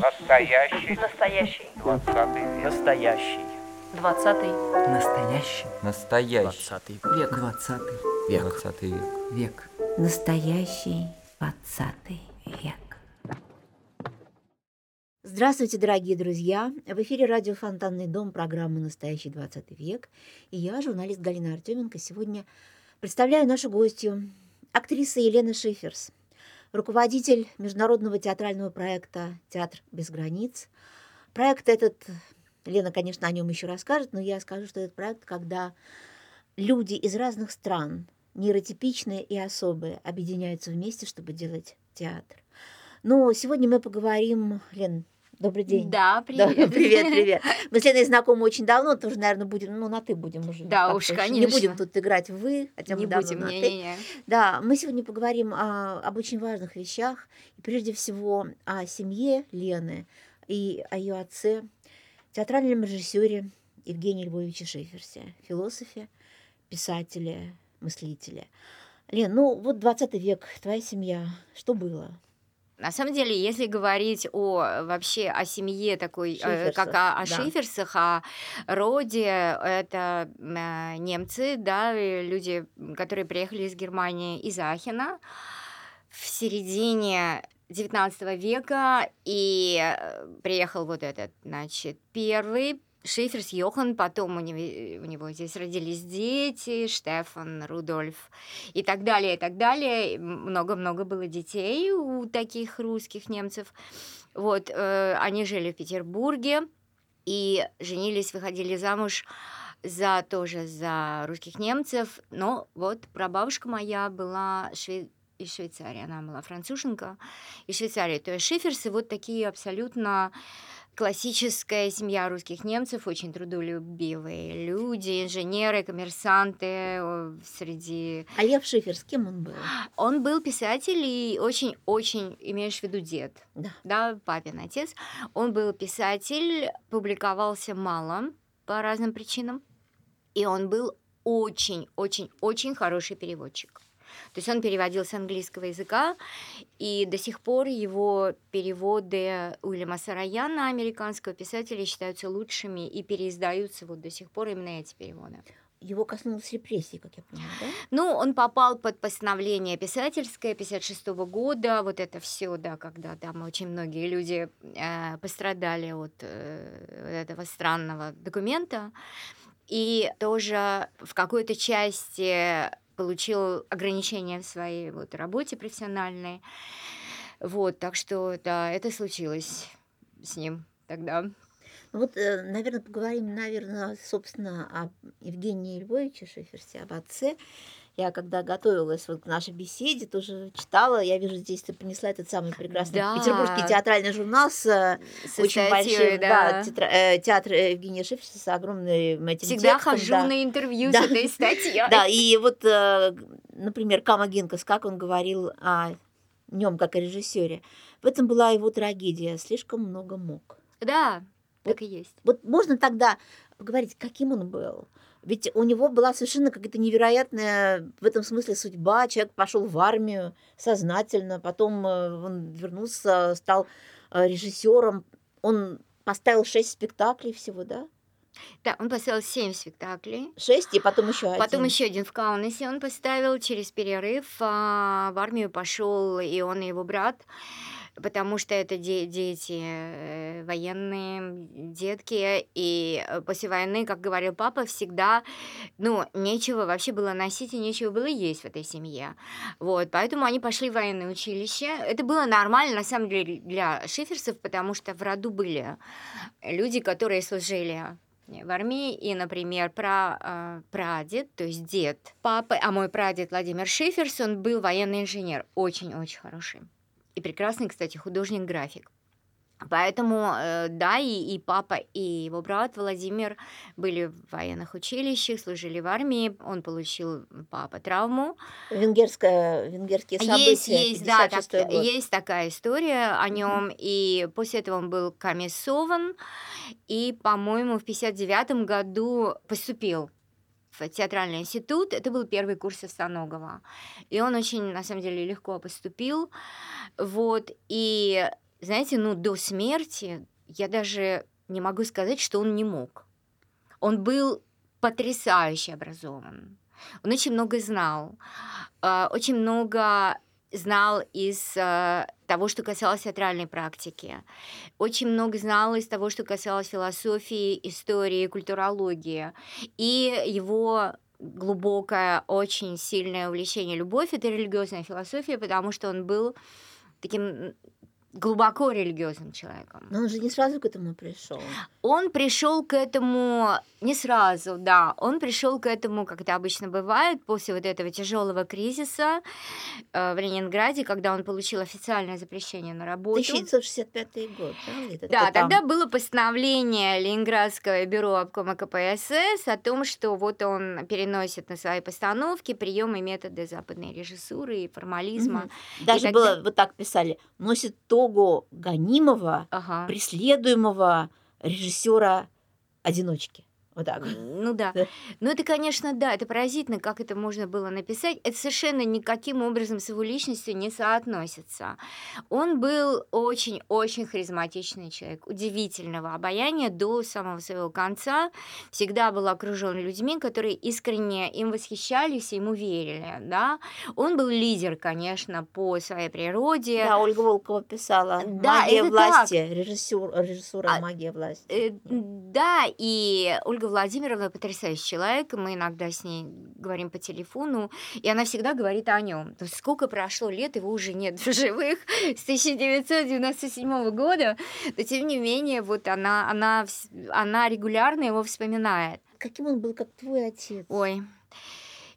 Настоящий. Настоящий. Двадцатый век. Настоящий. Двадцатый. Настоящий. Настоящий. Двадцатый Век. Двадцатый. век. Двадцатый век. Век. Настоящий двадцатый век. Здравствуйте, дорогие друзья! В эфире радио «Фонтанный дом» программы «Настоящий 20 век». И я, журналист Галина Артеменко, сегодня представляю нашу гостью, актриса Елена Шиферс, руководитель международного театрального проекта «Театр без границ». Проект этот, Лена, конечно, о нем еще расскажет, но я скажу, что этот проект, когда люди из разных стран, нейротипичные и особые, объединяются вместе, чтобы делать театр. Но сегодня мы поговорим, Лен, добрый день. Да, Да, привет. привет, привет. Мы с Леной знакомы очень давно, тоже, наверное, будем, ну, на ты будем уже. Да уж, Не конечно. будем тут играть вы, хотя мы Не давно будем, на ты. не-не-не. Да, мы сегодня поговорим о- об очень важных вещах, и прежде всего о семье Лены и о ее отце, театральном режиссере Евгении Львовиче Шеферсе, философе, писателе, мыслителе. Лен, ну вот 20 век, твоя семья, что было? На самом деле, если говорить о вообще о семье такой, э, как Шиферсах, о, о да. Шиферсах, о роде, это э, немцы, да, люди, которые приехали из Германии, из Ахена в середине XIX века, и э, приехал вот этот, значит, первый Шиферс Йохан, потом у него, у него здесь родились дети, Штефан, Рудольф и так далее, и так далее. Много-много было детей у таких русских немцев. Вот, э, они жили в Петербурге и женились, выходили замуж за тоже за русских немцев. Но вот прабабушка моя была шве- из Швейцарии, она была француженка из Швейцарии. То есть Шиферсы вот такие абсолютно классическая семья русских немцев, очень трудолюбивые люди, инженеры, коммерсанты среди... А Лев Шифер, с кем он был? Он был писатель и очень-очень, имеешь в виду дед, Да. да, папин отец. Он был писатель, публиковался мало по разным причинам, и он был очень-очень-очень хороший переводчик. То есть он переводил с английского языка, и до сих пор его переводы Уильяма Сараяна, американского писателя, считаются лучшими и переиздаются вот до сих пор именно эти переводы. Его коснулась репрессии, как я понимаю, да? Ну, он попал под постановление писательское 56 года, вот это все, да, когда там очень многие люди э, пострадали от э, этого странного документа, и тоже в какой-то части получил ограничения в своей вот работе профессиональной, вот, так что, да, это случилось с ним тогда. Ну Вот, наверное, поговорим, наверное, собственно, о Евгении Львовиче Шеферсе, об отце. Я когда готовилась вот к нашей беседе, тоже читала, я вижу, здесь ты принесла этот самый прекрасный Да. петербургский театральный журнал с э, С очень большим, да, да. э, театр э, Евгения Шеферса с огромным этим Всегда текстом, хожу да. на интервью Да. с этой статьей. Да, и вот, э, например, Кама Гинкас, как он говорил о нем как о режиссере, в этом была его трагедия, слишком много мог. Да, так и есть. Вот можно тогда поговорить, каким он был? Ведь у него была совершенно какая-то невероятная в этом смысле судьба. Человек пошел в армию сознательно, потом э, он вернулся, стал э, режиссером. Он поставил шесть спектаклей всего, да? Да, он поставил семь спектаклей. Шесть, и потом еще один. Потом еще один в Каунасе он поставил через перерыв. а, в армию пошел и он, и его брат, потому что это де- дети э, военные, детки. И э, после войны, как говорил папа, всегда, ну, нечего вообще было носить и нечего было есть в этой семье. Вот, поэтому они пошли в военное училище. Это было нормально, на самом деле, для шиферсов, потому что в роду были люди, которые служили в армии, и, например, про, э, прадед, то есть дед папы, а мой прадед Владимир Шиферс, он был военный инженер, очень-очень хороший. И прекрасный, кстати, художник-график. Поэтому, э, да, и, и папа, и его брат Владимир были в военных училищах, служили в армии. Он получил, папа, травму. Венгерская, венгерские события. Есть, есть, да, так- 56-й год. есть такая история о нем. И после этого он был комиссован, и, по-моему, в 59 году поступил в театральный институт. Это был первый курс Останогова. И он очень, на самом деле, легко поступил. Вот. И, знаете, ну, до смерти я даже не могу сказать, что он не мог. Он был потрясающе образован. Он очень много знал, а, очень много знал из э, того, что касалось театральной практики. Очень много знал из того, что касалось философии, истории, культурологии. И его глубокое, очень сильное увлечение любовь — это религиозная философия, потому что он был таким глубоко религиозным человеком. Но он же не сразу к этому пришел. Он пришел к этому не сразу, да. Он пришел к этому, как это обычно бывает, после вот этого тяжелого кризиса э, в Ленинграде, когда он получил официальное запрещение на работу. 1965 год, да? Да, тогда было постановление Ленинградского бюро обкома КПСС о том, что вот он переносит на свои постановки приемы и методы западной режиссуры и формализма. Угу. Даже и было, вот так писали, носит того гонимого, Ага. преследуемого режиссера одиночки. Вот так. Ну да. Да. Ну это, конечно, да, это поразительно, как это можно было написать. Это совершенно никаким образом с его личностью не соотносится. Он был очень-очень харизматичный человек, удивительного обаяния до самого своего конца. Всегда был окружен людьми, которые искренне им восхищались и ему верили. Да? Он был лидер, конечно, по своей природе. Да, Ольга Волкова писала Да, «Магия власти», режиссер, режиссура А, «Магия власти». Э, Да, и Ольга Владимировна потрясающий человек, мы иногда с ней говорим по телефону, и она всегда говорит о нем. То есть сколько прошло лет, его уже нет в живых, с 1997 года, но тем не менее, вот она, она, она регулярно его вспоминает. Каким он был, как твой отец? Ой,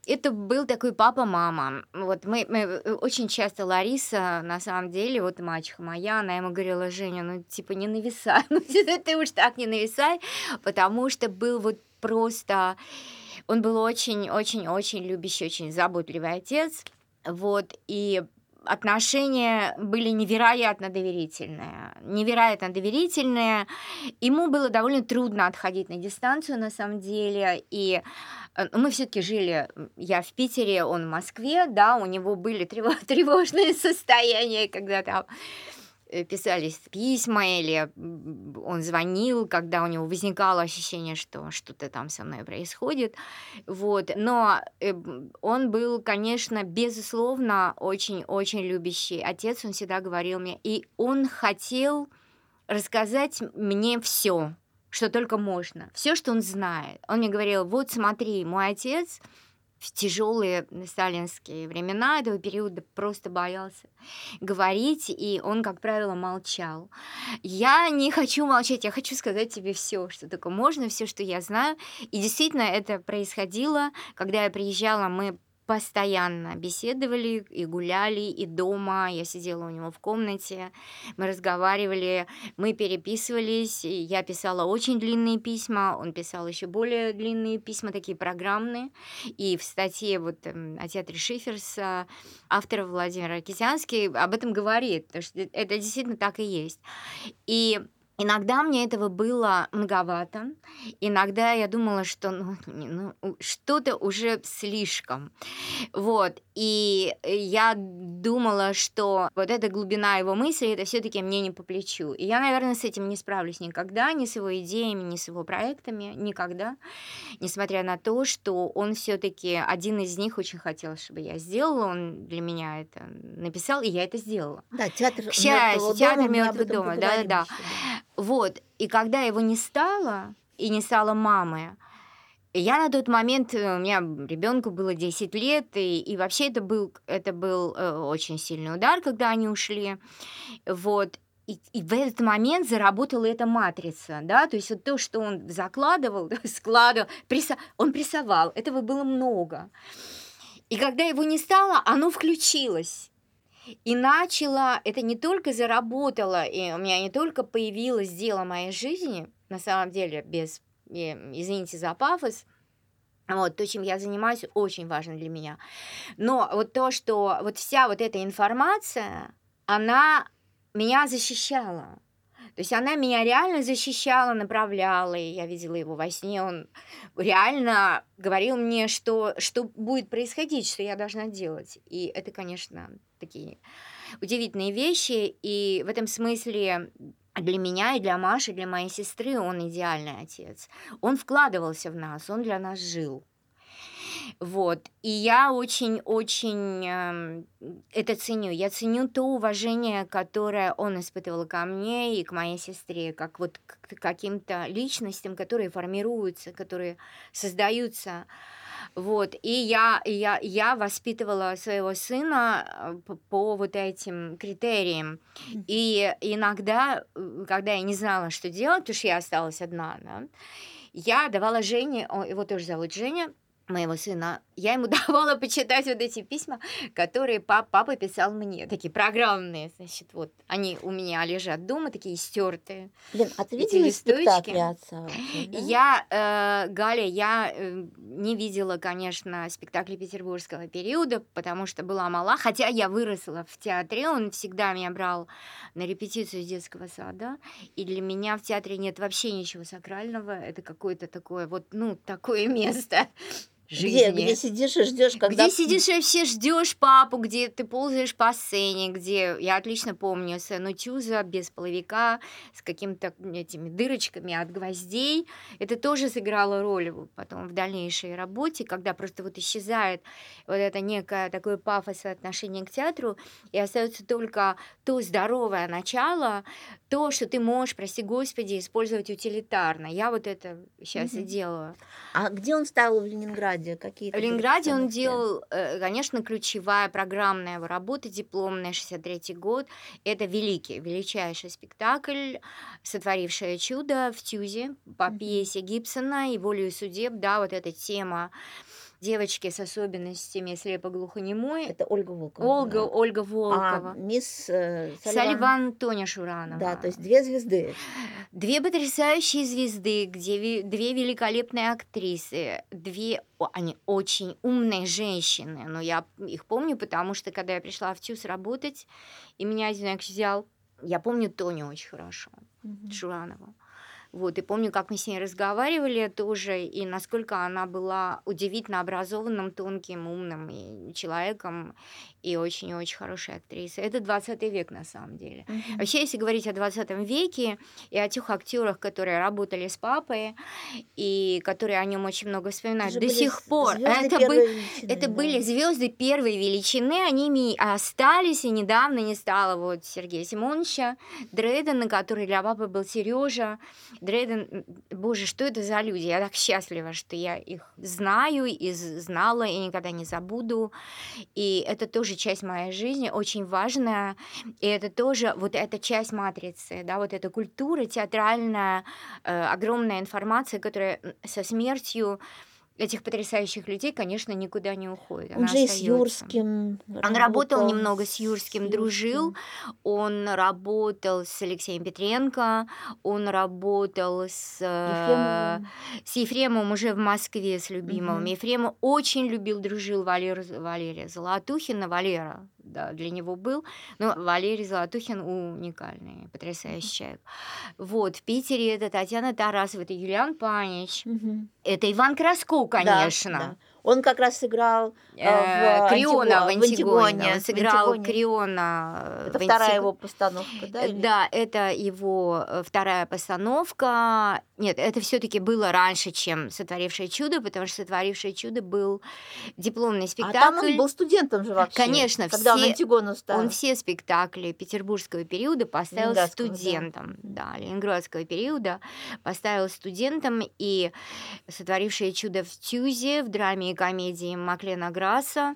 это был такой папа-мама. Вот мы, мы э, очень часто Лариса, на самом деле, вот мачеха моя, она ему говорила, Женя, ну типа не нависай, ну ты уж так не нависай, потому что был вот просто... Он был очень-очень-очень любящий, очень заботливый отец. Вот, и отношения были невероятно доверительные. Невероятно доверительные. Ему было довольно трудно отходить на дистанцию, на самом деле. И э, мы все-таки жили, я в Питере, он в Москве, да, у него были трево- тревожные состояния, когда там писались письма или м, он звонил, когда у него возникало ощущение, что что-то там со мной происходит. Вот. Но э, он был, конечно, безусловно, очень-очень любящий отец, он всегда говорил мне, и он хотел рассказать мне все, что только можно, все, что он знает. Он мне говорил, вот смотри, мой отец в тяжелые сталинские времена этого периода просто боялся говорить, и он, как правило, молчал. Я не хочу молчать, я хочу сказать тебе все, что только можно, все, что я знаю. И действительно это происходило, когда я приезжала, мы постоянно беседовали и гуляли, и дома. Я сидела у него в комнате, мы разговаривали, мы переписывались. Я писала очень длинные письма, он писал еще более длинные письма, такие программные. И в статье вот эм, о театре Шиферса автор Владимир Аркисянский об этом говорит, потому что это действительно так и есть. И Иногда мне этого было многовато. Иногда я думала, что ну, ну, что-то уже слишком. Вот. И я думала, что вот эта глубина его мысли, это все-таки мне не по плечу. И я, наверное, с этим не справлюсь никогда, ни с его идеями, ни с его проектами, никогда. Несмотря на то, что он все-таки один из них очень хотел, чтобы я сделала. Он для меня это написал, и я это сделала. Да, театр К счастью, мертвого театр дома, мы об «Мёртвый этом дома», еще, да. Вот. И когда его не стало, и не стало мамы, я на тот момент, э, у меня ребенку было 10 лет, и, и вообще это был, это был э, очень сильный удар, когда они ушли. Вот. И, и в этот момент заработала эта матрица, да, то есть вот то, что он закладывал, складывал, присо- он прессовал, этого было много. И когда его не стало, оно включилось. И начала, это не только заработало, и у меня не только появилось дело моей жизни, на самом деле, без, э, извините за пафос, вот, то, чем я занимаюсь, очень важно для меня. Но вот то, что вот вся вот эта информация, она меня защищала. То есть она меня реально защищала, направляла, и я видела его во сне. Он реально говорил мне, что, что будет происходить, что я должна делать. И это, конечно, такие удивительные вещи. И в этом смысле для меня и для Маши, для моей сестры он идеальный отец. Он вкладывался в нас, он для нас жил. Вот. И я очень-очень э, это ценю. Я ценю то уважение, которое он испытывал ко мне и к моей сестре, как вот к каким-то личностям, которые формируются, которые создаются. Вот, и я, я, я воспитывала своего сына э, по, по вот этим критериям. И иногда, э, когда я не знала, что делать, потому что я осталась одна, да, я давала Жене, его тоже зовут Женя, моего сына, я ему давала почитать вот эти письма, которые пап, папа писал мне, такие программные, значит, вот, они у меня лежат дома, такие стертые. Блин, а ты видела спектакли отца? Вообще, да? Я, э, Галя, я э, не видела, конечно, спектакли петербургского периода, потому что была мала, хотя я выросла в театре, он всегда меня брал на репетицию из детского сада, и для меня в театре нет вообще ничего сакрального, это какое-то такое вот, ну, такое место, жизни. Где, где сидишь и ждешь, когда... Где сидишь и вообще ждешь папу, где ты ползаешь по сцене, где, я отлично помню, сцену Тюза без половика, с какими-то этими дырочками от гвоздей. Это тоже сыграло роль потом в дальнейшей работе, когда просто вот исчезает вот это некое такое пафосное отношение к театру, и остается только то здоровое начало, то, что ты можешь, прости господи, использовать утилитарно. Я вот это сейчас mm-hmm. и делаю. А где он ставил в Ленинграде? Какие в Ленинграде он делал, э, конечно, ключевая программная его работа, дипломная, 63-й год. Это великий, величайший спектакль, сотворившее чудо в Тюзе по пьесе Гибсона и волею судеб, да, вот эта тема девочки с особенностями слепо-глухонемой. Это Ольга Волкова. Ольга, да. Ольга Волкова. А мисс э, Салливан... Салливан Тоня Шуранова. Да, то есть две звезды. Две потрясающие звезды, где две великолепные актрисы, две они очень умные женщины, но я их помню, потому что когда я пришла в ТЮЗ работать, и меня один взял, я помню Тоню очень хорошо, mm-hmm. Шуранова. Вот, и помню, как мы с ней разговаривали тоже, и насколько она была удивительно образованным, тонким, умным и человеком, и очень-очень хорошей актрисой. Это 20 век на самом деле. Mm-hmm. Вообще, если говорить о 20 веке и о тех актерах, которые работали с папой, и которые о нем очень много вспоминают, это до сих пор. Это, бы, величины, это да. были звезды первой величины, они остались, и недавно не стало вот Сергея Симоновича Дрейдена, который для папы был Сережа, Дрейден, боже, что это за люди? Я так счастлива, что я их знаю и знала, и никогда не забуду. И это тоже часть моей жизни, очень важная. И это тоже вот эта часть матрицы, да, вот эта культура театральная, э, огромная информация, которая со смертью этих потрясающих людей, конечно, никуда не уходит. Он же и с Юрским Он работал немного с Юрским, с дружил. Он работал с Алексеем Петренко, он работал с Ефремовым, с Ефремовым уже в Москве, с любимым. Угу. Ефремов очень любил, дружил Валер, Валерия Золотухина, Валера да, для него был. Но Валерий Золотухин уникальный, потрясающий человек. Вот, в Питере это Татьяна Тарасова, это Юлиан Панич, угу. это Иван Краско, конечно. Да, да. Он как раз сыграл э, в Криона в Антигоне. Он сыграл Антигоне. Криона. Э, это вторая его постановка, да? Или? Да, это его э, вторая постановка. Нет, это все-таки было раньше, чем «Сотворившее чудо», потому что «Сотворившее чудо» был дипломный спектакль. А там он был студентом же вообще. Конечно, когда все, он Антигону ставил. Он все спектакли петербургского периода поставил студентом. Да. да, ленинградского периода поставил студентом. И «Сотворившее чудо» в Тюзе, в драме комедии Маклена Грасса,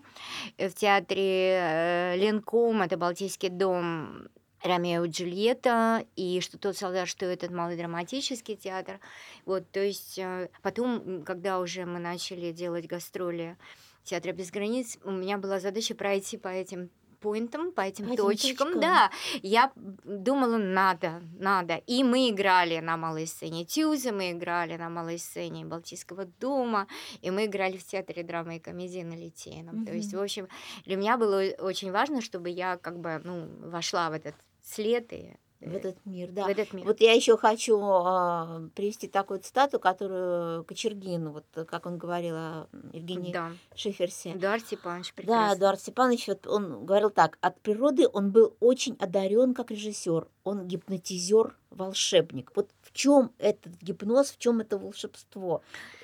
в театре э, Ленком, это Балтийский дом, Ромео и Джульетта, и что тот солдат, что этот малодраматический театр. Вот, то есть э, потом, когда уже мы начали делать гастроли Театра без границ, у меня была задача пройти по этим поинтам, по этим, по точкам. точкам. Да, я думала, надо, надо. И мы играли на малой сцене Тюза, мы играли на малой сцене Балтийского дома, и мы играли в театре драмы и комедии на Литейном. Mm-hmm. То есть, в общем, для меня было очень важно, чтобы я как бы, ну, вошла в этот след и в этот мир, в да. этот мир. Вот я еще хочу а, привести такую цитату, которую Кочергин, вот как он говорил о Евгении Да. Шиферсе. Эдуард Степанович Да, прекрасный. Эдуард Степанович, вот он говорил так, от природы он был очень одарен как режиссер, он гипнотизер, волшебник. Вот в чем этот гипноз, в чем это волшебство?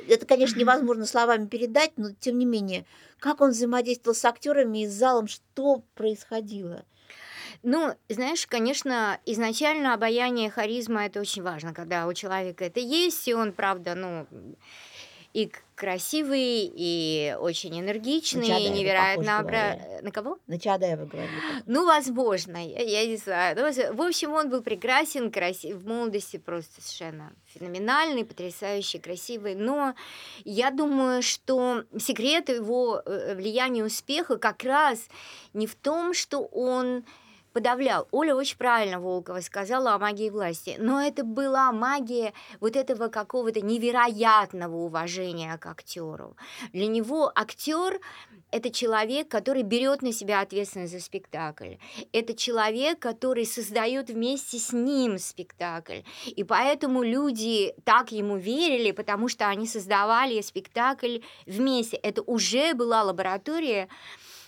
Это, конечно, невозможно словами передать, но тем не менее, как он взаимодействовал с актерами и с залом, что происходило? Ну, знаешь, конечно, изначально обаяние, харизма это очень важно, когда у человека это есть, и он, правда, ну, и красивый, и очень энергичный, и Чадаева невероятно обра... говорили. На кого? На Чадаева говорили. Ну, возможно, я, я не знаю. Ну, в общем, он был прекрасен, красив, в молодости просто совершенно феноменальный, потрясающий, красивый. Но я думаю, что секрет его э, влияния и успеха как раз не в том, что он подавлял. Оля очень правильно Волкова сказала о магии власти, но это была магия вот этого какого-то невероятного уважения к актеру. Для него актер это человек, который берет на себя ответственность за спектакль. Это человек, который создает вместе с ним спектакль. И поэтому люди так ему верили, потому что они создавали спектакль вместе. Это уже была лаборатория,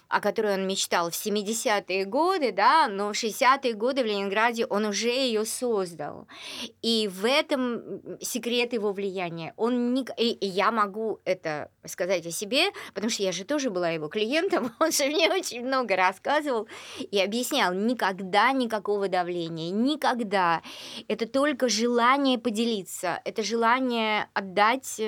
о которой он мечтал в 70-е годы, да, но в 60-е годы в Ленинграде он уже ее создал. И в этом секрет его влияния. Он и, и я могу это сказать о себе, потому что я же тоже была его клиентом, он же мне очень много рассказывал и объяснял, никогда никакого давления, никогда. Это только желание поделиться, это желание отдать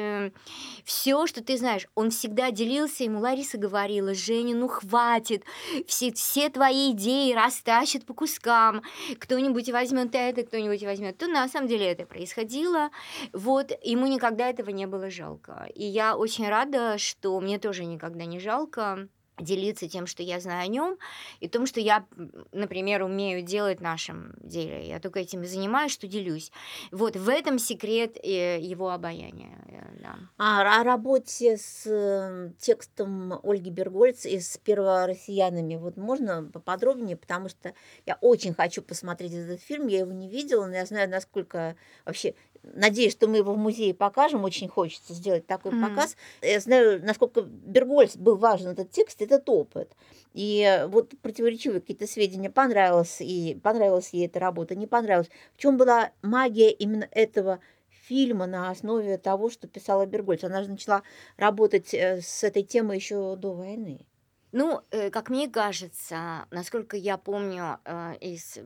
все, что ты знаешь. Он всегда делился, ему Лариса говорила, Женя, ну хватит, все, все твои идеи растащат по кускам, кто-нибудь возьмет это, кто-нибудь возьмет то. На самом деле это происходило. Вот, ему никогда этого не было жалко. И я очень рада, что мне тоже никогда не жалко делиться тем, что я знаю о нем, и том, что я, например, умею делать в нашем деле. Я только этим и занимаюсь, что делюсь. Вот в этом секрет э, его обаяния. э, да. А о работе с э, текстом Ольги Бергольц и с первороссиянами вот можно поподробнее, потому что я очень хочу посмотреть этот фильм, я его не видела, но я знаю, насколько вообще Надеюсь, что мы его в музее покажем. Очень хочется сделать такой Мгм. показ. Я знаю, насколько Бергольц был важен этот текст, этот опыт. И вот противоречивые какие-то сведения понравилось, и понравилась ей эта работа, не понравилась. В чем была магия именно этого фильма на основе того, что писала Бергольц? Она же начала работать э, с этой темой еще до войны. Ну, э, как мне кажется, насколько я помню э, из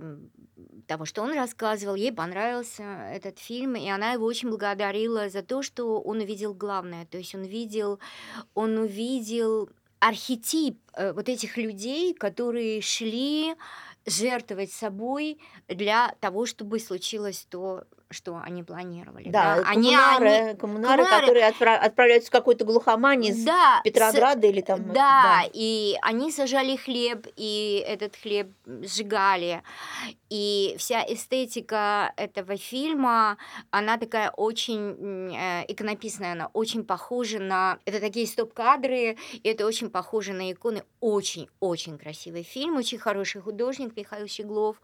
того, что он рассказывал, ей понравился этот фильм, и она его очень благодарила за то, что он увидел главное. То есть он видел, он увидел архетип э, вот этих людей, которые шли жертвовать собой для того, чтобы случилось то, что они планировали. Да, Они, коммунары, они- коммунары, коммунары- которые отпра- отправляются в какой-то глухомань из да, с- Петрограда или там... да, и они сажали хлеб, и этот хлеб сжигали. И вся эстетика этого фильма, она такая очень э, иконописная, она очень похожа на... Это такие стоп-кадры, и это очень похоже на иконы. Очень-очень красивый фильм, очень хороший художник Михаил Щеглов.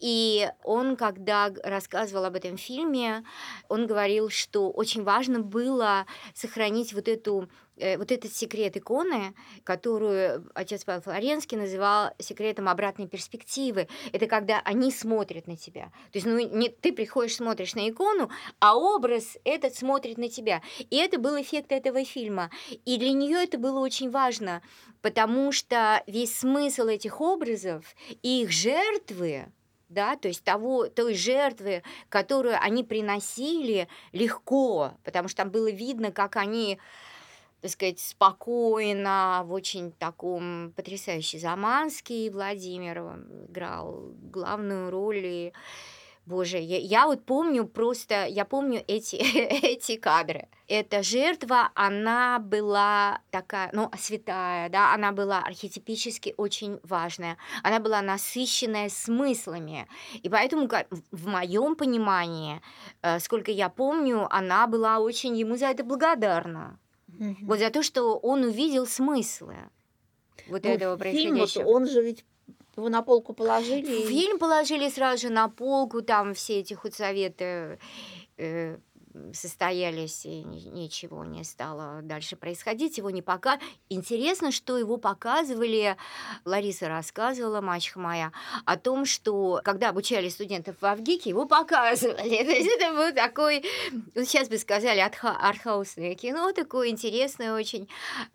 И он, когда рассказывал об этом фильме, он говорил, что очень важно было сохранить вот эту э, вот этот секрет иконы, которую отец Павел Флоренский называл секретом обратной перспективы. Это когда они смотрят на тебя. То есть ну, не, ты приходишь, смотришь на икону, а образ этот смотрит на тебя. И это был эффект этого фильма. И для нее это было очень важно, потому что весь смысл этих образов и их жертвы, да, то есть того, той жертвы, которую они приносили легко, потому что там было видно, как они так сказать, спокойно, в очень таком потрясающе Заманский Владимир играл главную роль. И, боже, я, я вот помню просто, я помню эти, эти кадры. Эта жертва, она была такая, ну, святая, да, она была архетипически очень важная, она была насыщенная смыслами. И поэтому, в- моем понимании, э, сколько я помню, она была очень ему за это благодарна. Мгм. Вот за то, что он увидел смыслы вот Ну, этого фильм, вот он же ведь Его на полку положили? и- Фильм положили сразу же на полку, там все эти худсоветы э, состоялись, и ни- ничего не стало дальше происходить, его не пока. Интересно, что его показывали, Лариса рассказывала, мачеха моя, о том, что когда обучали студентов в Авгике, его показывали. То есть это был такой, ну, сейчас бы сказали, артха- артхаусное кино, такое интересное очень,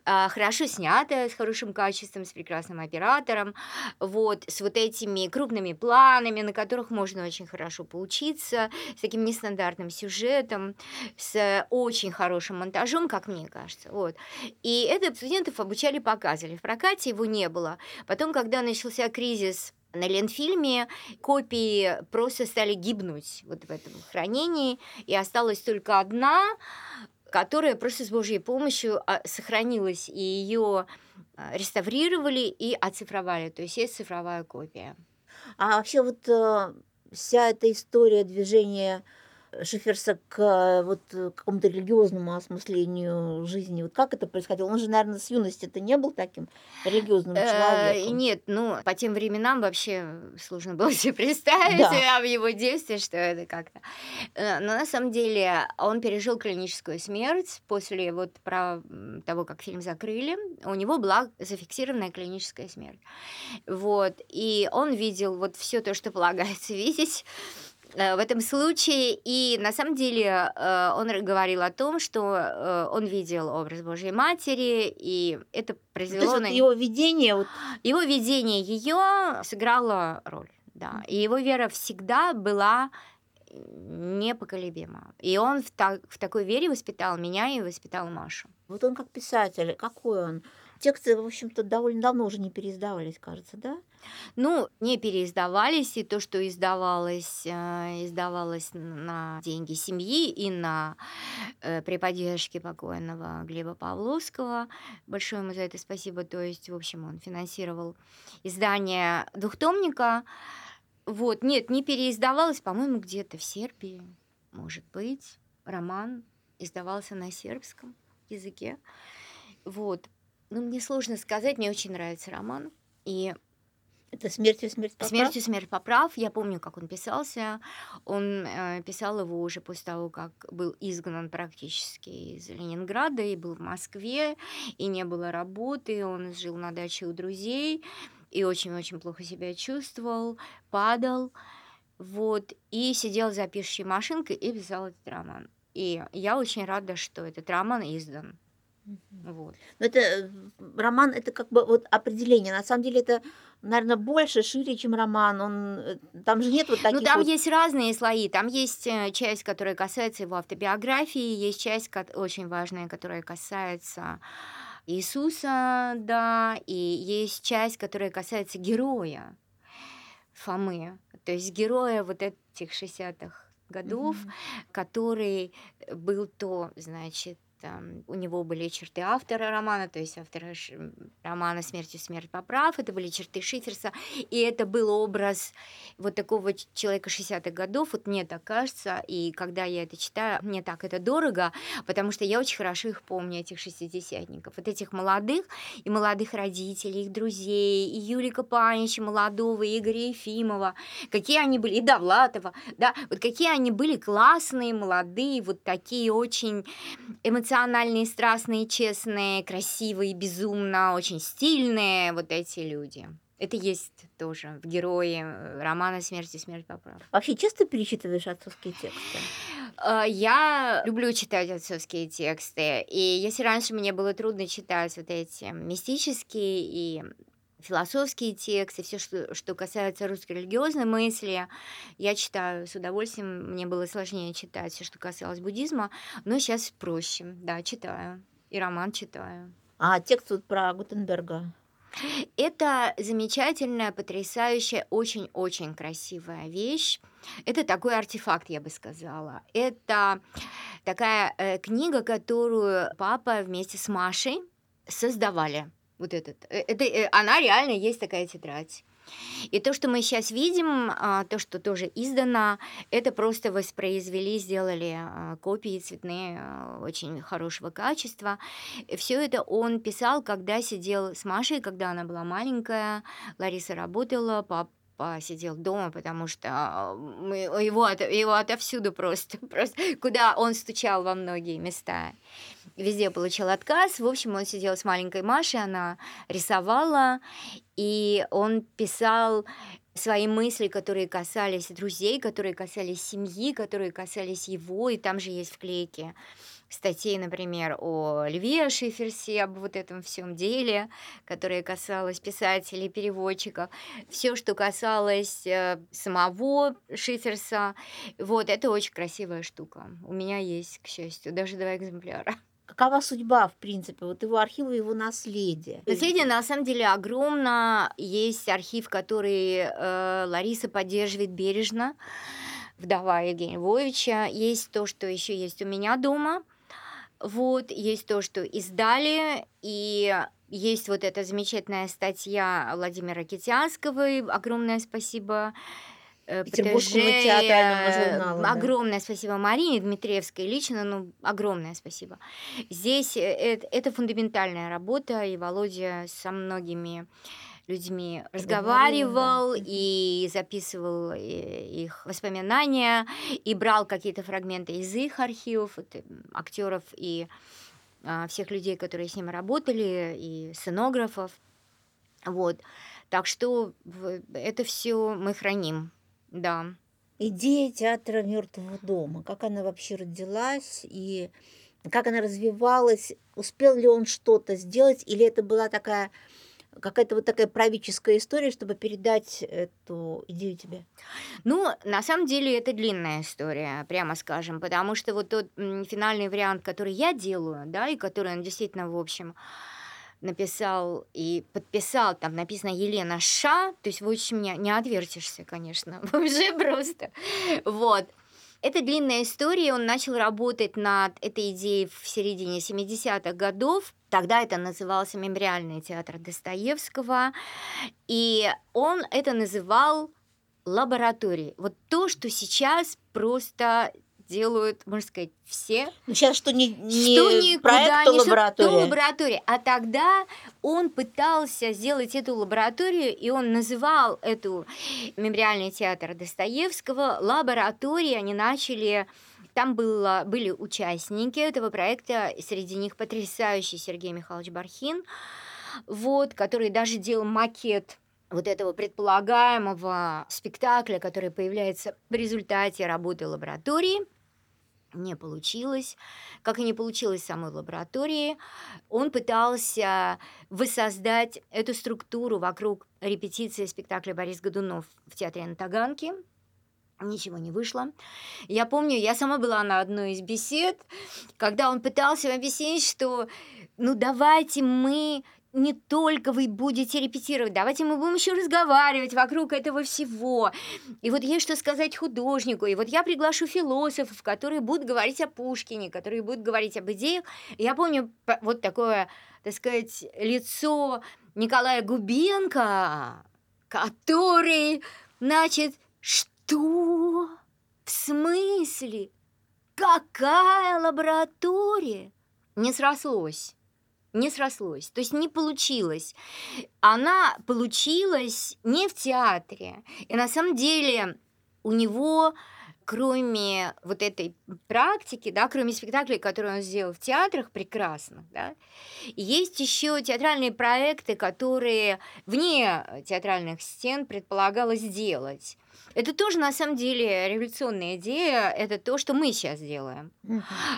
а, хорошо снятое, с хорошим качеством, с прекрасным оператором, вот, с вот этими крупными планами, на которых можно очень хорошо поучиться, с таким нестандартным сюжетом, с очень хорошим монтажом, как мне кажется. Вот. И это студентов обучали, показывали. В прокате его не было. Потом, когда начался кризис на Ленфильме копии просто стали гибнуть вот в этом хранении, и осталась только одна, которая просто с Божьей помощью а, сохранилась, и ее реставрировали и оцифровали. То есть есть цифровая копия. А вообще вот э, вся эта история движения Шиферса к э, вот э, какому-то религиозному осмыслению жизни, вот как это происходило? Он же, наверное, с юности это не был таким религиозным Э, человеком. Нет, ну, по тем временам вообще сложно было себе представить Да. а в его детстве, что это как-то. Но на самом деле он пережил клиническую смерть после вот про того, как фильм закрыли. У него была зафиксированная клиническая смерть. Вот. И он видел вот все то, что полагается видеть в этом случае. И на самом деле э, он говорил о том, что э, он видел образ Божьей Матери, и это Ну, То произвело есть вот на его видение, вот его видение ее сыграло роль, да. И его вера всегда была непоколебима. И он в, та- в такой вере воспитал меня и воспитал Машу. Вот он как писатель, какой он? Тексты, в общем-то, довольно давно уже не переиздавались, кажется, да? Ну, не переиздавались, и то, что издавалось, э, издавалось на деньги семьи и на э, при поддержке покойного Глеба Павловского. Большое ему за это спасибо. То есть, в общем, он финансировал издание двухтомника. Вот, нет, не переиздавалось, по-моему, где-то в Сербии, может быть. Роман издавался на сербском языке. Вот. Ну, мне сложно сказать, мне очень нравится роман. И Это смертью смерть поправ? Смертью смерть поправ. Я помню, как он писался. Он э, писал его уже после того, как был изгнан практически из Ленинграда и был в Москве, и не было работы. Он жил на даче у друзей и очень-очень плохо себя чувствовал, падал. Вот, и сидел за пишущей машинкой и писал этот роман. И я очень рада, что этот роман издан. Вот. Но это э, роман, это как бы вот определение. На самом деле это, наверное, больше, шире, чем роман. Он, э, там же нет вот таких Ну, там вот... есть разные слои. Там есть э, часть, которая касается его автобиографии, есть часть очень важная, которая касается Иисуса, да, и есть часть, которая касается героя Фомы, то есть героя вот этих 60-х годов, Мгм. который был то, значит, у него были черты автора романа, то есть автора романа «Смертью смерть поправ», это были черты Шиферса, и это был образ вот такого человека 60-х годов, вот мне так кажется, и когда я это читаю, мне так это дорого, потому что я очень хорошо их помню, этих шестидесятников, вот этих молодых, и молодых родителей, их друзей, и Юлика Панича молодого, и Игоря Ефимова, какие они были, и Довлатова, да, вот какие они были классные, молодые, вот такие очень эмоциональные, страстные, честные, красивые, безумно, очень стильные вот эти люди. Это есть тоже в герое э, романа «Смерть и смерть поправ». Вообще часто перечитываешь отцовские тексты? Э, Я люблю читать отцовские тексты, и если раньше мне было трудно читать вот эти мистические и философские тексты, все, что, что касается русской религиозной мысли, я читаю с удовольствием. Мне было сложнее читать все, что касалось буддизма, но сейчас проще. Да, читаю. И роман читаю. А текст вот про Гутенберга. Это замечательная, потрясающая, очень-очень красивая вещь. Это такой артефакт, я бы сказала. Это такая э, книга, которую папа вместе с Машей создавали. Вот этот. э, Это, э, она реально есть такая тетрадь. И то, что мы сейчас видим, а, то, что тоже издано, это просто воспроизвели, сделали а, копии цветные а, очень хорошего качества. Все это он писал, когда сидел с Машей, когда она была маленькая. Лариса работала, пап сидел дома, потому что мы, его, его отовсюду просто, просто, куда он стучал во многие места. Везде получил отказ. В общем, он сидел с маленькой Машей, она рисовала, и он писал свои мысли, которые касались друзей, которые касались семьи, которые касались его, и там же есть вклейки статей, например, о Льве Шиферсе, об вот этом всем деле, которое касалось писателей, переводчиков, все, что касалось э, самого Шиферса, вот, это очень красивая штука. У меня есть, к счастью, даже два экземпляра. Какова судьба, в принципе, вот его архива, его наследия? Наследие, на самом деле, огромно. Есть архив, который э, Лариса поддерживает бережно, вдова Евгения Львовича. Есть то, что еще есть у меня дома. Вот, есть то, что издали, и есть вот эта замечательная статья Владимира Китянского, огромное спасибо. Э, Петербургскому театральному журналу. Огромное да. спасибо Марине Дмитриевской лично, ну, огромное спасибо. Здесь это, это фундаментальная работа, и Володя со многими людьми разговаривал да. и записывал э, их воспоминания, и брал какие-то фрагменты из их архивов, актеров и а, всех людей, которые с ним работали, и сценографов. Вот. Так что это все мы храним, да. Идея театра мертвого дома, как она вообще родилась и как она развивалась, успел ли он что-то сделать, или это была такая какая-то вот такая правительская история, чтобы передать эту идею тебе? Ну, на самом деле это длинная история, прямо скажем, потому что вот тот финальный вариант, который я делаю, да, и который он действительно, в общем, написал и подписал, там написано Елена Ша, то есть в общем не, не отвертишься, конечно, уже просто. Вот. Это длинная история, он начал работать над этой идеей в середине 70-х годов, Тогда это назывался Мемориальный театр Достоевского, и он это называл лабораторией. Вот то, что сейчас просто делают, можно сказать, все. Ну, сейчас что не, не что проект, то лаборатория. То лаборатория. А тогда он пытался сделать эту лабораторию, и он называл эту мемориальный театр Достоевского лабораторией. Они начали там было, были участники этого проекта, среди них потрясающий Сергей Михайлович Бархин, вот, который даже делал макет вот этого предполагаемого спектакля, который появляется в результате работы лаборатории. Не получилось. Как и не получилось в самой лаборатории, он пытался воссоздать эту структуру вокруг репетиции спектакля «Борис Годунов» в театре на Таганке – Ничего не вышло. Я помню, я сама была на одной из бесед, когда он пытался объяснить, что ну давайте мы не только вы будете репетировать, давайте мы будем еще разговаривать вокруг этого всего. И вот есть что сказать художнику, и вот я приглашу философов, которые будут говорить о Пушкине, которые будут говорить об идеях. Я помню вот такое, так сказать, лицо Николая Губенко, который, значит, что? В смысле? Какая лаборатория? Не срослось. Не срослось. То есть не получилось. Она получилась не в театре. И на самом деле у него кроме вот этой практики, да, кроме спектаклей, которые он сделал в театрах прекрасных, да, есть еще театральные проекты, которые вне театральных стен предполагалось сделать. Это тоже на самом деле революционная идея, это то, что мы сейчас делаем.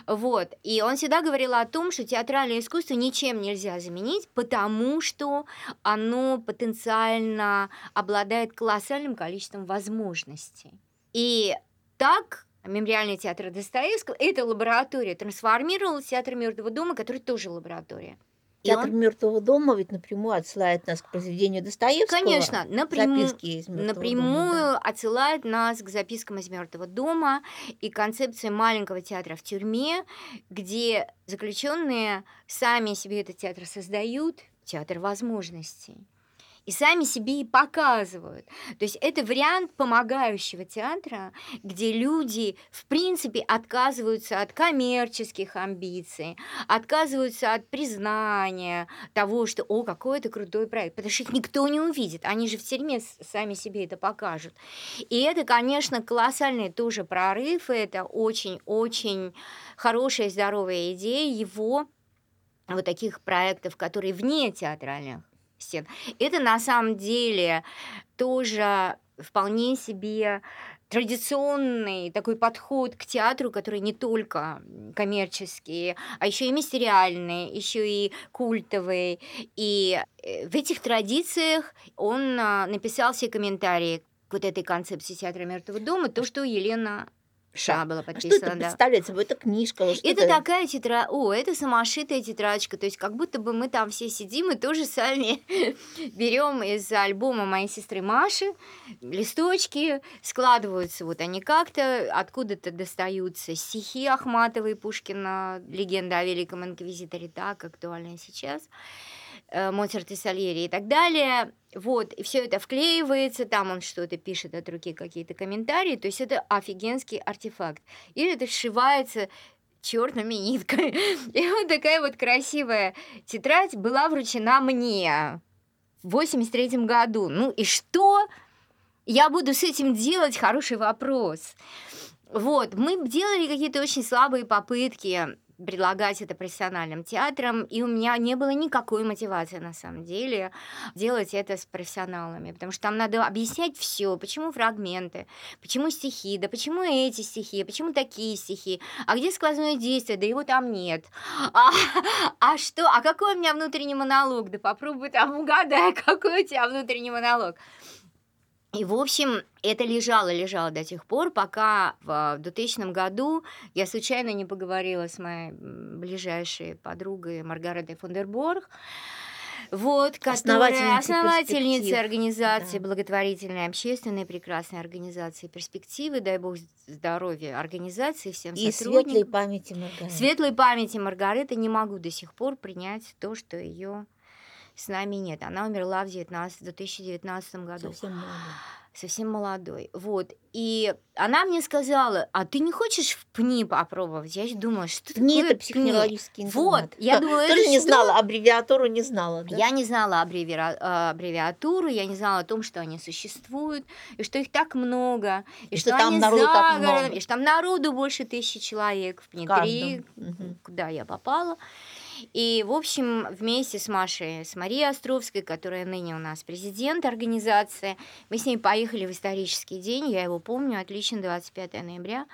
Вот. И он всегда говорил о том, что театральное искусство ничем нельзя заменить, потому что оно потенциально обладает колоссальным количеством возможностей. И так мемориальный театр Достоевского, эта лаборатория трансформировалась в театр Мертвого дома, который тоже лаборатория. Театр он... Мертвого дома ведь напрямую отсылает нас к произведению Достоевского. Конечно, напрямую, напрямую дома, да. отсылает нас к запискам из Мертвого дома и концепции маленького театра в тюрьме, где заключенные сами себе этот театр создают, театр возможностей. И сами себе и показывают. То есть это вариант помогающего театра, где люди, в принципе, отказываются от коммерческих амбиций, отказываются от признания того, что, о, какой это крутой проект, потому что их никто не увидит, они же в тюрьме сами себе это покажут. И это, конечно, колоссальный тоже прорыв, и это очень-очень хорошая, здоровая идея его вот таких проектов, которые вне театральных стен. Это на самом деле тоже вполне себе традиционный такой подход к театру, который не только коммерческий, а еще и мистериальный, еще и культовый. И э, в этих традициях он а, написал все комментарии к вот этой концепции театра мертвого дома, то, что Елена Ша была подписана. А что это да. представляет собой? Это книжка? что Это такая тетрадь, о, это самошитая тетрадочка, то есть как будто бы мы там все сидим и тоже сами берем из альбома моей сестры Маши листочки, складываются вот они как-то, откуда-то достаются стихи Ахматовой, Пушкина, легенда о великом инквизиторе, так актуальна сейчас. Э, Моцарт и Сальери и так далее. Вот, и все это вклеивается, там он что-то пишет от руки, какие-то комментарии, то есть это офигенский артефакт. И это сшивается черными нитками. И вот такая вот красивая тетрадь была вручена мне в 83 году. Ну и что я буду с этим делать? Хороший вопрос. Вот, мы делали какие-то очень слабые попытки предлагать это профессиональным театрам, и у меня не было никакой мотивации на самом деле делать это с профессионалами, потому что там надо объяснять все, почему фрагменты, почему стихи, да почему эти стихи, почему такие стихи, а где сквозное действие, да его там нет, а, а что, а какой у меня внутренний монолог, да попробуй там угадай, какой у тебя внутренний монолог. И, в общем, это лежало, лежало до тех пор, пока в 2000 году я случайно не поговорила с моей ближайшей подругой Маргаретой Фондерборг, вот, которая основательница организации, да. благотворительной, общественной, прекрасной организации «Перспективы», дай бог здоровья организации, всем И светлой памяти Маргариты. Светлой памяти Маргариты не могу до сих пор принять то, что ее с нами нет. Она умерла в, 19, в 2019 году. Совсем молодой. Совсем молодой. Вот. И она мне сказала, а ты не хочешь в ПНИ попробовать? Я думала, что такое это психоневрологический. Вот. Я думала, Тоже не знала, аббревиатуру не знала, да? Я не знала аббревиатуру, аббревиатуру, я не знала о том, что они существуют, и что их так много, и, И что, что там они народу так много. и что там народу больше тысячи человек в ПНИ-3, каждом. Мгм. куда я попала. И, в общем, вместе с Машей, с Марией Островской, которая ныне у нас президент организации, мы с ней поехали в исторический день, я его помню отлично, 25 ноября.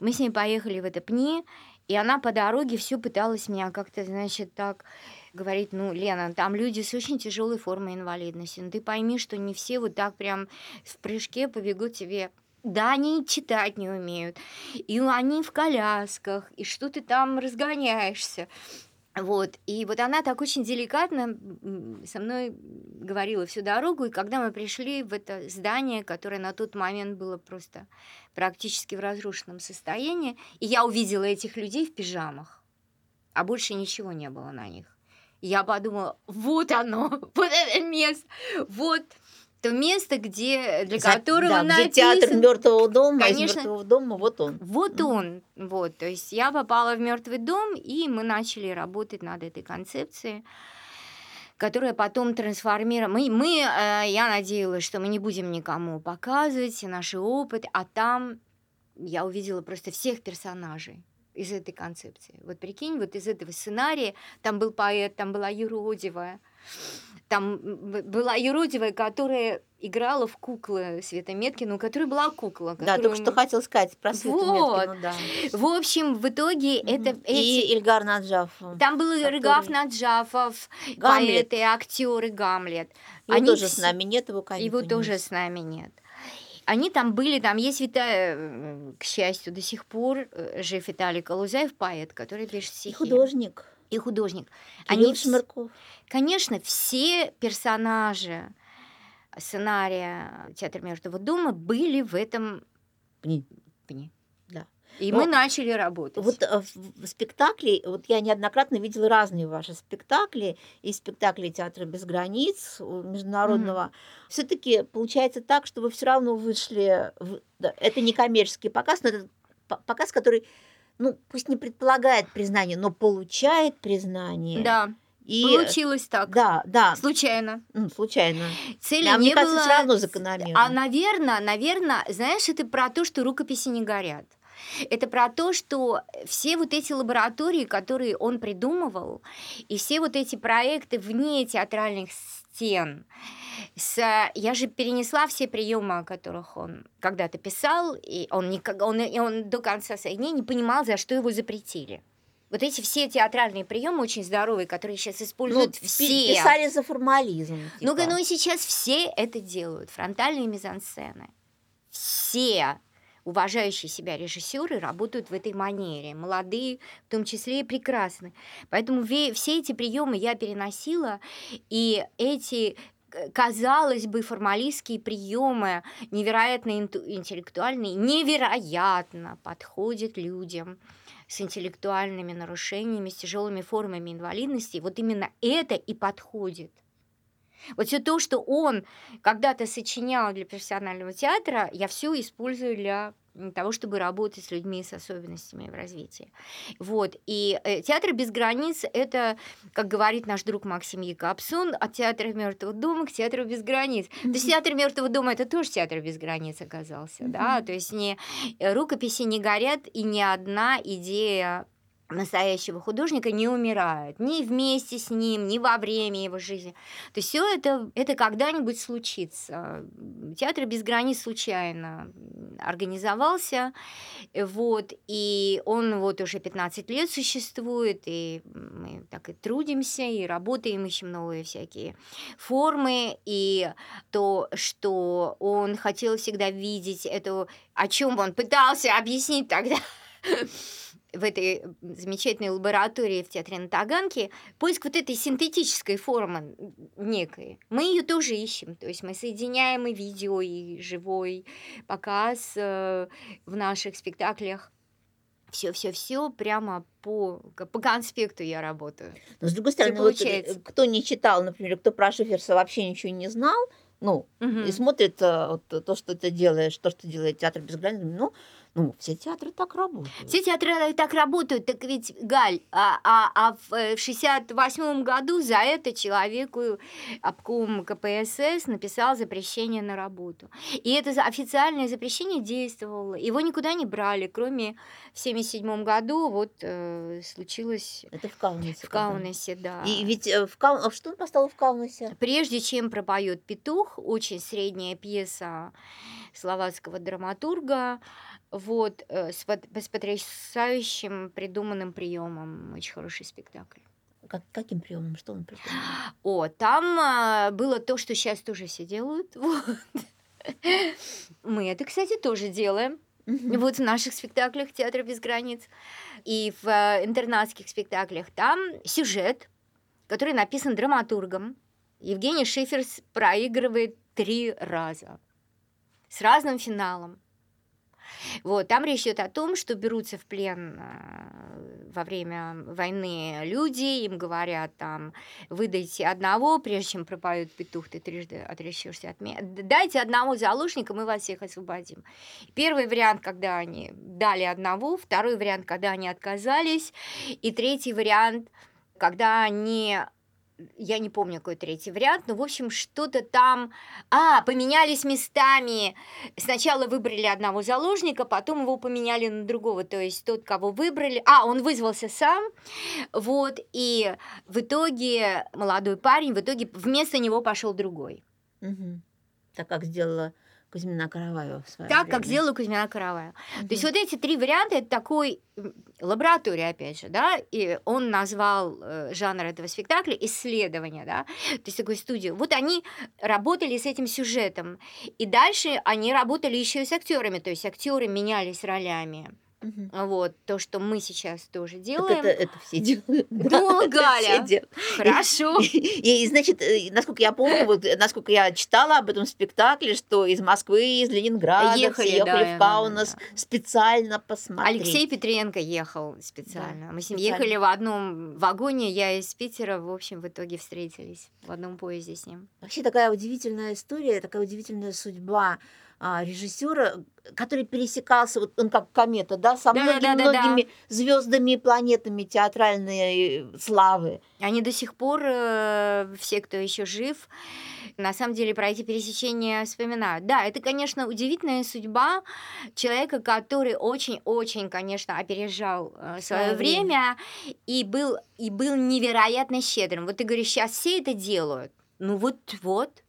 Мы с ней поехали в это ПНИ, и она по дороге все пыталась меня как-то, значит, так говорить, ну, Лена, там люди с очень тяжелой формой инвалидности, ну, ты пойми, что не все вот так прям в прыжке побегут тебе да, они читать не умеют, и они в колясках, и что ты там разгоняешься. Вот, и вот она так очень деликатно со мной говорила всю дорогу, и когда мы пришли в это здание, которое на тот момент было просто практически в разрушенном состоянии, и я увидела этих людей в пижамах, а больше ничего не было на них. Я подумала, вот оно, вот это место, вот то место, где для За- которого да, где написан- театр мертвого дома, Конечно. из мертвого дома, вот он. вот он, вот, то есть я попала в мертвый дом, и мы начали работать над этой концепцией, которая потом трансформировала. Мы, мы э, я надеялась, что мы не будем никому показывать наш опыт, а там я увидела просто всех персонажей из этой концепции. Вот прикинь, вот из этого сценария там был поэт, там была юродивая, там была юродивая, которая играла в куклы Света Меткину, у которой была кукла. Да, которую только что хотел сказать про Свету Вот. Меткину, да. в общем, в итоге это Мгм. эти- И Ильгар Наджаф. там был который- Рыгав Наджафов, Гамлет. поэты, актеры Гамлет. Его Они тоже с нами нет, его коньку Его нет. тоже с нами нет. Они там были, там есть Виталий, э, к счастью, до сих пор э, жив Виталий Калузаев, поэт, который пишет И стихи. художник. И художник. Кирилл Они Шмырков. Конечно, все персонажи сценария «Театр мертвого дома» были в этом Пни. пне. И Но мы начали работать. Вот э, в, спектакле, вот я неоднократно видела разные ваши спектакли, и спектакли театра без границ у международного. Все-таки получается так, что вы все равно вышли. В, это не коммерческий показ, но это по- показ, который, ну, пусть не предполагает признание, но получает признание. Да, И, получилось так. Да, да, Случайно. случайно. Цели А не мне кажется, было... все равно закономерно. А, наверное, наверное, знаешь, это про то, что рукописи не горят. Это про то, что все вот эти лаборатории, которые он придумывал, и все вот эти проекты вне театральных стен, с, я же перенесла все приемы, о которых он когда-то писал, и он, никак, он, и он до конца своих дней не понимал, за что его запретили. Вот эти все театральные приемы очень здоровые, которые сейчас Ну, используют пи- все. писали за формализм. Ну, типа. ну и сейчас все это делают, фронтальные мизансцены. Все уважающие себя режиссеры работают в этой манере, молодые, в том числе и прекрасные. Поэтому все эти приемы я переносила, и эти э, казалось бы, формалистские приемы, невероятно интеллектуальные, невероятно подходят людям с интеллектуальными нарушениями, с тяжелыми формами инвалидности. Вот именно это и подходит. Вот все то, что он когда-то сочинял для профессионального театра, я все использую для того, чтобы работать с людьми с особенностями в развитии. Вот. И э, театр без границ это, как говорит наш друг Максим Якобсон, от театра мертвого дома к театру без границ. То есть театр мертвого дома это тоже театр без границ оказался, да. То есть не э, рукописи не горят и ни одна идея настоящего художника не умирает ни вместе с ним, ни во время его жизни. То есть все это, это когда-нибудь случится. Театр без границ случайно организовался, вот, и он вот уже 15 лет существует, и мы так и трудимся, и работаем, ищем новые всякие формы, и то, что он хотел всегда видеть, это о чем он пытался объяснить тогда в этой замечательной лаборатории в театре на Таганке, поиск вот этой синтетической формы некой. Мы ее тоже ищем. То есть мы соединяем и видео, и живой показ э, в наших спектаклях. Все-все-все прямо по, по конспекту я работаю. Но с другой стороны, вот, э, кто не читал, например, кто про Шиферса вообще ничего не знал, ну, Мгм. и смотрит э, вот, то, что ты делаешь, то, что делает театр без границ, ну, ну, все театры так работают. Все театры так работают, так ведь, Галь, а, а, а в э, в 68 году за это человеку обком КПСС написал запрещение на работу. И это официальное запрещение действовало. Его никуда не брали, кроме в 77 году вот э, случилось Это в Каунасе. в. Каунасе, да. И ведь э, в Кау... а что он поставил в Каунасе? Прежде чем пропоет петух, очень средняя пьеса словацкого драматурга, вот, э, с, с потрясающим придуманным приемом, очень хороший спектакль. Как, каким приемом? Что он придумал? О, там а, было то, что сейчас тоже все делают. Вот. Мы это, кстати, тоже делаем. Вот в наших спектаклях Театра без границ и в э, интернатских спектаклях там сюжет, который написан драматургом. Евгений Шиферс проигрывает три раза с разным финалом. Вот, там речь идет о том, что берутся в плен э, во время войны люди, им говорят там, выдайте одного, прежде чем пропоют петух, ты трижды отречешься от меня. Дайте одного заложника, мы вас всех освободим. Первый вариант, когда они дали одного, второй вариант, когда они отказались, и третий вариант, когда они я не помню, какой третий вариант, но, в общем, что-то там... А, поменялись местами. Сначала выбрали одного заложника, потом его поменяли на другого. То есть тот, кого выбрали... А, он вызвался сам. Вот, и в итоге молодой парень, в итоге вместо него пошел другой. Мгм. Так как сделала Кузьмина Караваева в свое Так, время. как сделала Кузьмина Караваева. Мгм. То есть вот эти три варианта это такой лаборатория, опять же, да, и он назвал э, жанр этого спектакля исследование, да, то есть такой студию. Вот они работали с этим сюжетом, и дальше они работали еще и с актерами, то есть актеры менялись ролями. Мгм. Вот, то, что мы сейчас тоже Так делаем. это, это все делают. Все Галя, делают. Хорошо. И, и, значит, э, насколько я помню, вот, э, насколько я читала об этом спектакле, что из Москвы, из Ленинграда Ехали, ехали да, в да, Каунас да, да. специально посмотреть. Алексей Петренко ехал специально. Мы с ним специально. ехали в одном вагоне, я из Питера, в общем, в итоге встретились в одном поезде с ним. Вообще такая удивительная история, такая удивительная судьба а, режиссера, который пересекался, вот он как комета, да, со Да, многими, да, да, да. многими звездами и планетами театральной э, славы. Они до сих пор, э, все, кто еще жив, на самом деле про эти пересечения вспоминают. Да, это, конечно, удивительная судьба человека, который очень-очень, конечно, опережал свое Своё время и был, и был невероятно щедрым. Вот ты говоришь, сейчас все это делают. Ну вот-вот.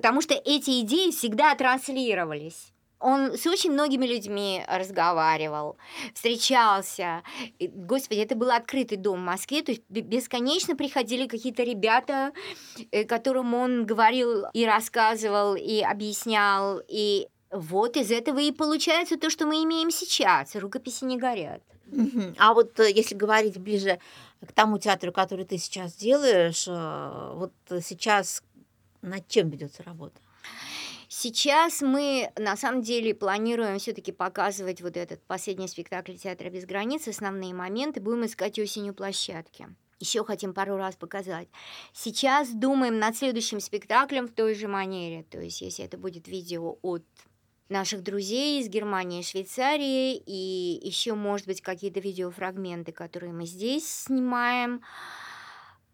Потому что эти идеи всегда транслировались. Он с очень многими людьми разговаривал, встречался. Господи, это был открытый дом в Москве, то есть бе- бесконечно приходили какие-то ребята, э, которым он говорил и рассказывал, и объяснял, и вот из этого и получается то, что мы имеем сейчас. Рукописи не горят. А вот э, если говорить ближе к тому театру, который ты сейчас делаешь, э, вот сейчас над чем ведется работа? Сейчас мы на самом деле планируем все-таки показывать вот этот последний спектакль Театра без границ, основные моменты. Будем искать осенью площадки. Еще хотим пару раз показать. Сейчас думаем над следующим спектаклем в той же манере. То есть, если это будет видео от наших друзей из Германии и Швейцарии, и еще, может быть, какие-то видеофрагменты, которые мы здесь снимаем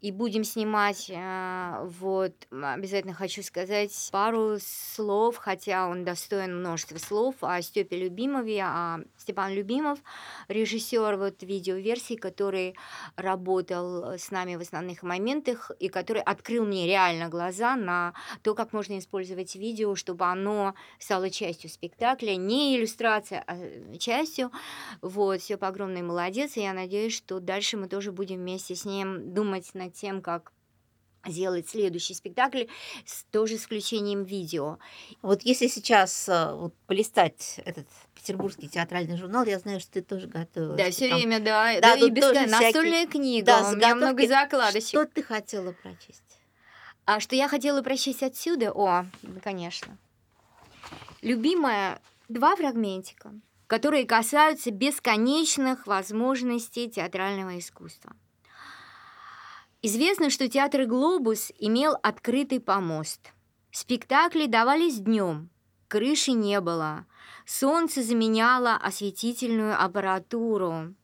и будем снимать. э, Вот, обязательно хочу сказать пару слов, хотя он достоин множества слов, о Степе Любимове, а Степан Любимов, режиссер вот видеоверсии, который работал с нами в основных моментах и который открыл мне реально глаза на то, как можно использовать видео, чтобы оно стало частью спектакля, не иллюстрация, а э, частью. Вот, все огромный молодец, и я надеюсь, что дальше мы тоже будем вместе с ним думать над тем, как сделать следующий спектакль, с, тоже с включением видео. Вот если сейчас э, вот, полистать этот петербургский театральный журнал, я знаю, что ты тоже готовилась. Да, все там- время, да. Да, Да, и без настольная всякие- книга, да, у меня много заготовки. закладочек. Что ты хотела прочесть? А что я хотела прочесть отсюда? О, да, конечно. Любимая, два фрагментика, которые касаются бесконечных возможностей театрального искусства. Известно, что театр «Глобус» имел открытый помост. Спектакли давались днем, крыши не было, солнце заменяло осветительную аппаратуру.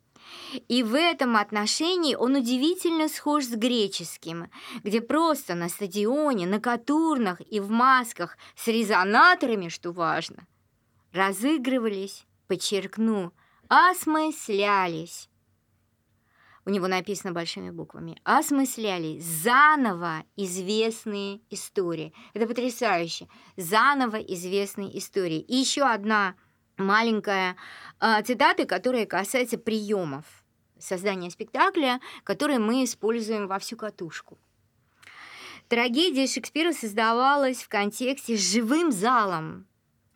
И в этом отношении он удивительно схож с греческим, где просто на стадионе, на катурнах и в масках с резонаторами, что важно, разыгрывались, подчеркну, осмыслялись. У него написано большими буквами. Осмыслялись заново известные истории. Это потрясающе. Заново известные истории. И еще одна маленькая э, цитата, которая касается приемов создания спектакля, которые мы используем во всю катушку. Трагедия Шекспира создавалась в контексте с живым залом,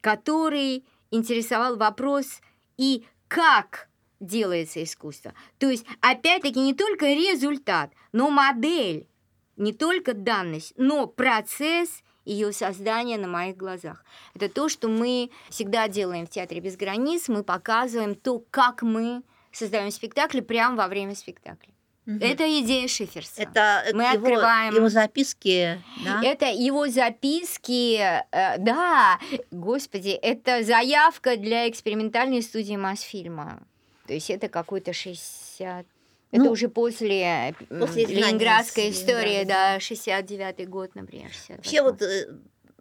который интересовал вопрос и как делается искусство. То есть, опять-таки, не только результат, но модель, не только данность, но процесс ее создания на моих глазах. Это то, что мы всегда делаем в театре без границ. Мы показываем то, как мы создаем спектакли прямо во время спектакля. Мгм. Это идея Шиферса. Это Мы его, открываем- его записки, да? Это его записки, э, да, господи, это заявка для экспериментальной студии Мосфильма. То есть это какой-то 60... это Ну, уже после, после ленинградской истории, да, 69-й год, например, 68 Вообще вот э,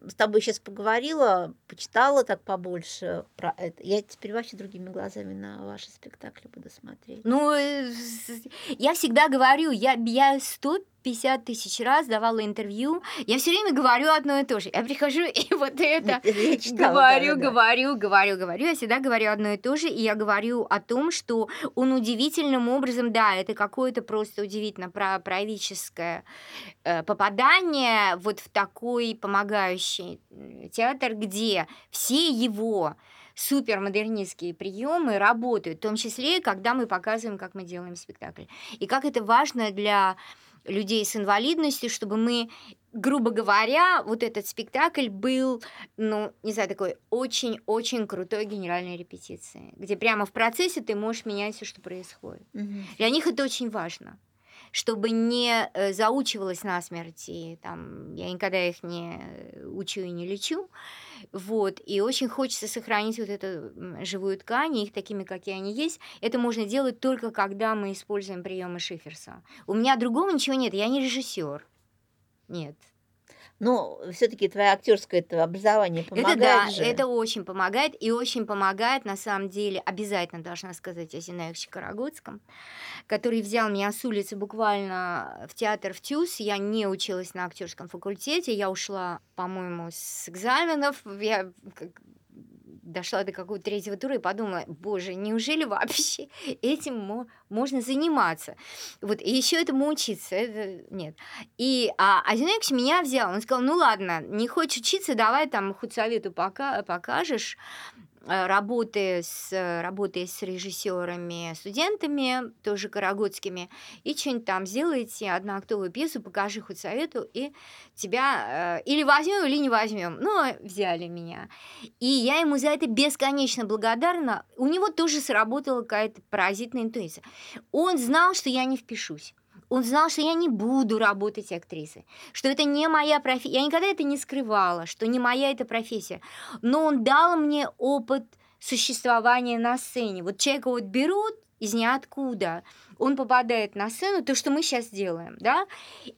с тобой сейчас поговорила, почитала так побольше про это. Я теперь вообще другими глазами на ваши спектакли буду смотреть. Ну, э, я всегда говорю, я, я 150 тысяч раз давала интервью, я все время говорю одно и то же. Я прихожу и вот это читала, говорю, да-да-да. говорю, говорю, говорю. Я всегда говорю одно и то же, и я говорю о том, что он удивительным образом, да, это какое-то просто удивительно про правительское э, попадание вот в такой помогающий театр, где все его супермодернистские приемы работают, в том числе, когда мы показываем, как мы делаем спектакль. И как это важно для людей с инвалидностью, чтобы мы, грубо говоря, вот этот спектакль был, ну, не знаю, такой очень-очень крутой генеральной репетиции, где прямо в процессе ты можешь менять все, что происходит. Мгм. Для них это очень важно чтобы не э, заучивалось насмерть, и там я никогда их не учу и не лечу, вот, и очень хочется сохранить вот эту живую ткань, их такими, какие они есть. Это можно делать только когда мы используем приемы Шиферса. У меня другого ничего нет, я не режиссер. Нет. Но все-таки твое актерское это образование помогает это да, же. это очень помогает, и очень помогает, на самом деле, обязательно должна сказать о Зинаевиче Карагодском, который взял меня с улицы буквально в театр в ТЮЗ. Я не училась на актерском факультете, я ушла, по-моему, с экзаменов. Я дошла до какого-то третьего тура и подумала, боже, неужели вообще этим мо- можно заниматься? Вот, и еще этому учиться, это нет. И, а, а Зинаевич меня взял, он сказал, ну ладно, не хочешь учиться, давай там худсовету пока, покажешь, работы с, э, работая с режиссерами, студентами, тоже карагодскими, и что-нибудь там сделайте, одноактовую пьесу, покажи худсовету, и тебя э, или возьмем, или не возьмем. Ну, взяли меня. И я ему за это бесконечно благодарна. У него тоже сработала какая-то паразитная интуиция. Он знал, что я не впишусь. Он знал, что я не буду работать актрисой, что это не моя профессия. Я никогда это не скрывала, что не моя эта профессия. Но он дал мне опыт существования на сцене. Вот человека вот берут из ниоткуда, он попадает на сцену, то, что мы сейчас делаем, да,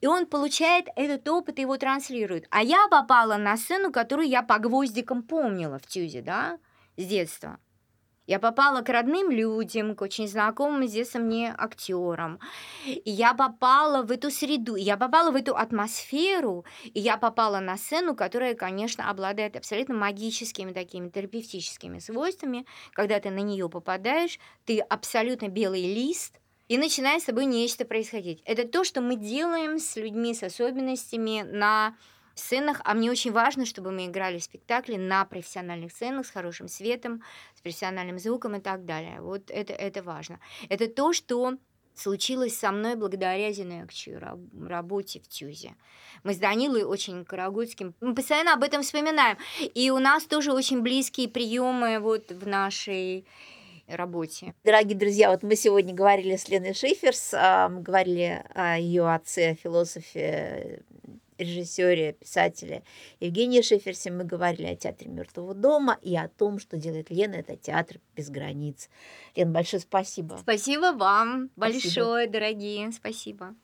и он получает этот опыт и его транслирует. А я попала на сцену, которую я по гвоздикам помнила в Тюзе, да, с детства. Я попала к родным людям, к очень знакомым детства мне актерам. И я попала в эту среду, я попала в эту атмосферу, и я попала на сцену, которая, конечно, обладает абсолютно магическими такими терапевтическими свойствами. Когда ты на нее попадаешь, ты абсолютно белый лист, и начинает с тобой нечто происходить. Это то, что мы делаем с людьми с особенностями на сценах, а мне очень важно, чтобы мы играли в спектакле на профессиональных сценах с хорошим светом, с профессиональным звуком и так далее. Вот это, это важно. Это то, что случилось со мной благодаря Зинекчу работе в ТЮЗе. Мы с Данилой очень карагульским, мы постоянно об этом вспоминаем. И у нас тоже очень близкие приемы вот в нашей работе. Дорогие друзья, вот мы сегодня говорили с Леной Шиферс, а, мы говорили о ее отце, философе, режиссере, писателе Евгении Шиферсе. Мы говорили о театре Мертвого дома и о том, что делает Лена, это театр без границ. Лен, большое спасибо. Спасибо вам Спасибо. большое, дорогие. Спасибо.